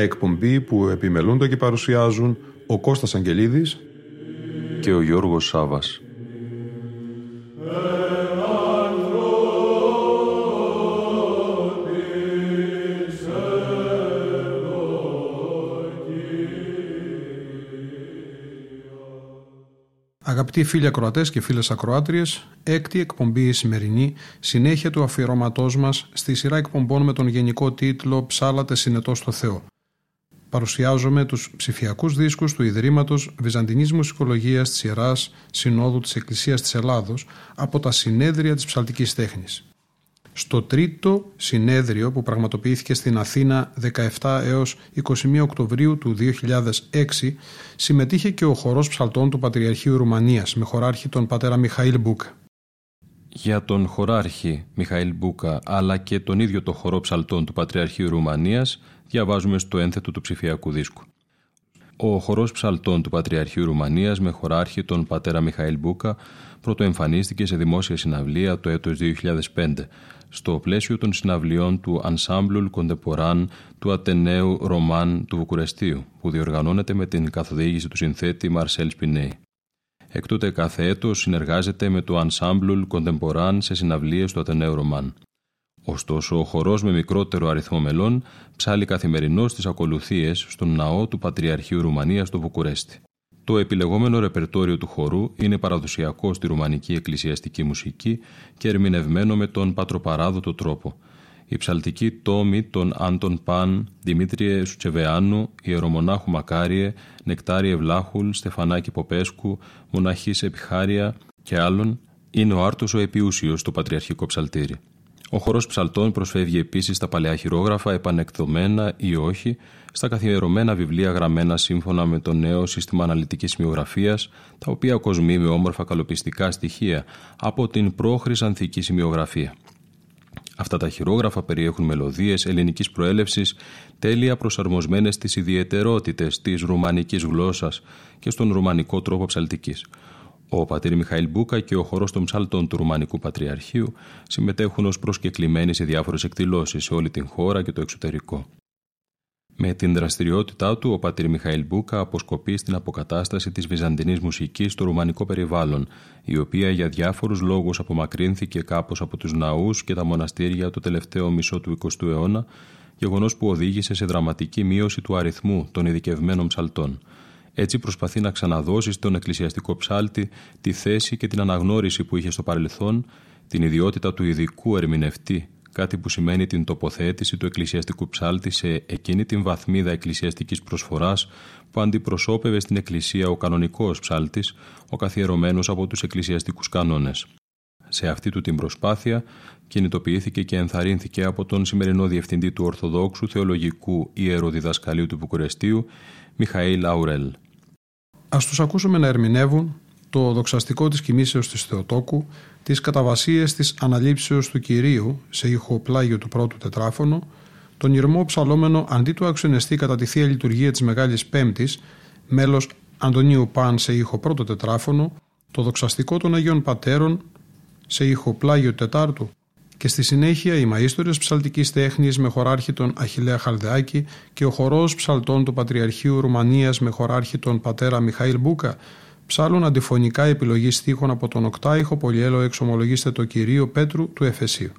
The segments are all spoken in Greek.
Μια εκπομπή που επιμελούνται και παρουσιάζουν ο Κώστας Αγγελίδης και ο Γιώργος Σάβας. Αγαπητοί φίλοι ακροατές και φίλες ακροάτριες, έκτη εκπομπή η σημερινή, συνέχεια του αφιερώματός μας στη σειρά εκπομπών με τον γενικό τίτλο Ψάλατε συνετός στο Θεό παρουσιάζομαι τους ψηφιακούς δίσκους του Ιδρύματος Βυζαντινής Μουσικολογίας της Ιεράς Συνόδου της Εκκλησίας της Ελλάδος από τα συνέδρια της ψαλτικής τέχνης. Στο τρίτο συνέδριο που πραγματοποιήθηκε στην Αθήνα 17 έως 21 Οκτωβρίου του 2006 συμμετείχε και ο χορός ψαλτών του Πατριαρχείου Ρουμανίας με χωράρχη τον πατέρα Μιχαήλ Μπούκα. Για τον χωράρχη Μιχαήλ Μπούκα αλλά και τον ίδιο το χορό ψαλτών του Πατριαρχείου Ρουμανίας διαβάζουμε στο ένθετο του ψηφιακού δίσκου. Ο χορός ψαλτών του Πατριαρχείου Ρουμανίας με χωράρχη τον πατέρα Μιχαήλ Μπούκα πρωτοεμφανίστηκε σε δημόσια συναυλία το έτος 2005 στο πλαίσιο των συναυλιών του Ensemble Contemporain του Ατενέου Ρωμάν του Βουκουρεστίου που διοργανώνεται με την καθοδήγηση του συνθέτη Μαρσέλ Σπινέη. Εκ τότε κάθε έτος συνεργάζεται με το Ensemble Contemporain σε συναυλίες του Ατενέου Ρωμάν. Ωστόσο, ο χορός με μικρότερο αριθμό μελών ψάλει καθημερινώς τις ακολουθίες στον ναό του Πατριαρχείου Ρουμανίας στο Βουκουρέστι. Το επιλεγόμενο ρεπερτόριο του χορού είναι παραδοσιακό στη ρουμανική εκκλησιαστική μουσική και ερμηνευμένο με τον πατροπαράδοτο τρόπο. Η ψαλτική τόμη των Άντων Παν, Δημήτριε Σουτσεβεάνου, Ιερομονάχου Μακάριε, Νεκτάριε Βλάχουλ, Στεφανάκη Ποπέσκου, Μοναχής Επιχάρια και άλλων είναι ο άρτος ο επιούσιος στο Πατριαρχικό Ψαλτήρι. Ο χώρο ψαλτών προσφεύγει επίσης στα παλαιά χειρόγραφα, επανεκδομένα ή όχι, στα καθιερωμένα βιβλία γραμμένα σύμφωνα με το νέο σύστημα αναλυτικής σημειογραφίας, τα οποία κοσμεί με όμορφα καλοπιστικά στοιχεία από την προ-χρυσανθική σημειογραφία. Αυτά τα χειρόγραφα περιέχουν μελωδίες ελληνικής προέλευσης, τέλεια προσαρμοσμένες στις ιδιαιτερότητες της ρουμανικής γλώσσας και στον ρουμανικό τρόπο ψαλτικής. Ο πατήρ Μιχαήλ Μπούκα και ο χορός των ψάλτων του Ρουμανικού Πατριαρχείου συμμετέχουν ως προσκεκλημένοι σε διάφορες εκδηλώσεις σε όλη την χώρα και το εξωτερικό. Με την δραστηριότητά του, ο πατήρ Μιχαήλ Μπούκα αποσκοπεί στην αποκατάσταση της βυζαντινής μουσικής στο ρουμανικό περιβάλλον, η οποία για διάφορους λόγους απομακρύνθηκε κάπως από τους ναούς και τα μοναστήρια το τελευταίο μισό του 20ου αιώνα, γεγονός που οδήγησε σε δραματική μείωση του αριθμού των ειδικευμένων ψαλτών. Έτσι προσπαθεί να ξαναδώσει στον εκκλησιαστικό ψάλτη τη θέση και την αναγνώριση που είχε στο παρελθόν, την ιδιότητα του ειδικού ερμηνευτή, κάτι που σημαίνει την τοποθέτηση του εκκλησιαστικού ψάλτη σε εκείνη την βαθμίδα εκκλησιαστικής προσφοράς που αντιπροσώπευε στην εκκλησία ο κανονικός ψάλτης, ο καθιερωμένος από τους εκκλησιαστικούς κανόνες. Σε αυτή του την προσπάθεια κινητοποιήθηκε και ενθαρρύνθηκε από τον σημερινό διευθυντή του Ορθοδόξου Θεολογικού Ιεροδιδασκαλίου του Βουκουρεστίου, Μιχαήλ Αουρέλ. Ας τους ακούσουμε να ερμηνεύουν το δοξαστικό της κοιμήσεως της Θεοτόκου, τις καταβασίες της αναλήψεως του Κυρίου σε ήχο πλάγιο του πρώτου τετράφωνο, τον ηρμό ψαλόμενο αντί του αξιονεστή κατά τη Θεία Λειτουργία της Μεγάλης Πέμπτης, μέλος Αντωνίου Παν σε ήχο πρώτο τετράφωνο, το δοξαστικό των Αγίων Πατέρων σε ήχο πλάγιο τετάρτου και στη συνέχεια οι μαΐστορες ψαλτικής τέχνης με χωράρχη τον Αχιλέα Χαλδεάκη και ο χορός ψαλτών του Πατριαρχείου Ρουμανίας με χωράρχη τον πατέρα Μιχαήλ Μπούκα ψάλουν αντιφωνικά επιλογή στίχων από τον οκτάηχο πολυέλο εξομολογήστε το Κυρίο Πέτρου του Εφεσίου.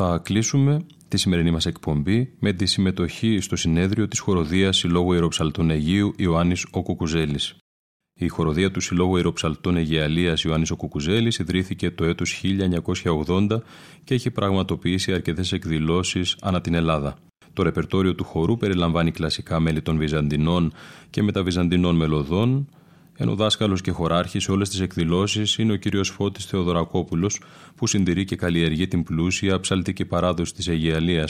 Θα κλείσουμε τη σημερινή μας εκπομπή με τη συμμετοχή στο συνέδριο της χοροδίας Συλλόγου Ιεροψαλτών Αιγείου Ιωάννης ο Κουκουζέλης. Η χοροδία του Συλλόγου Ιεροψαλτών Αιγιαλίας Ιωάννης ο Κουκουζέλης ιδρύθηκε το έτος 1980 και έχει πραγματοποιήσει αρκετές εκδηλώσεις ανά την Ελλάδα. Το ρεπερτόριο του χορού περιλαμβάνει κλασικά μέλη των Βυζαντινών και μεταβυζαντινών μελωδών, ενώ δάσκαλος και χωράρχης σε όλες τις εκδηλώσεις είναι ο κύριος Φώτης Θεοδωρακόπουλος, που συντηρεί και καλλιεργεί την πλούσια ψαλτική παράδοση της Αιγιαλία,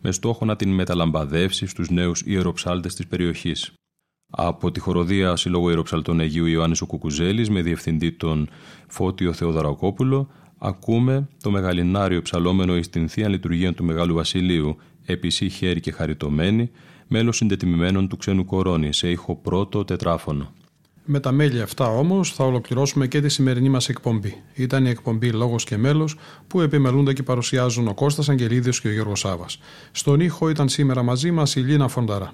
με στόχο να την μεταλαμπαδεύσει στους νέους ιεροψάλτες της περιοχής. Από τη χοροδία Συλλόγου Ιεροψαλτών Αιγίου Ιωάννης ο Κουκουζέλης, με διευθυντή τον Φώτιο Θεοδωρακόπουλο, ακούμε το μεγαλινάριο ψαλόμενο εις την θεία λειτουργία του Μεγάλου Βασιλείου, επισή χέρι και χαριτωμένη, μέλος συντετιμημένων του ξένου κορώνη, σε ήχο πρώτο τετράφωνο. Με τα μέλη αυτά όμως θα ολοκληρώσουμε και τη σημερινή μας εκπομπή. Ήταν η εκπομπή Λόγος και Μέλος που επιμελούνται και παρουσιάζουν ο Κώστας Αγγελίδης και ο Γιώργος Σάβα. Στον ήχο ήταν σήμερα μαζί μας η Λίνα Φονταρά.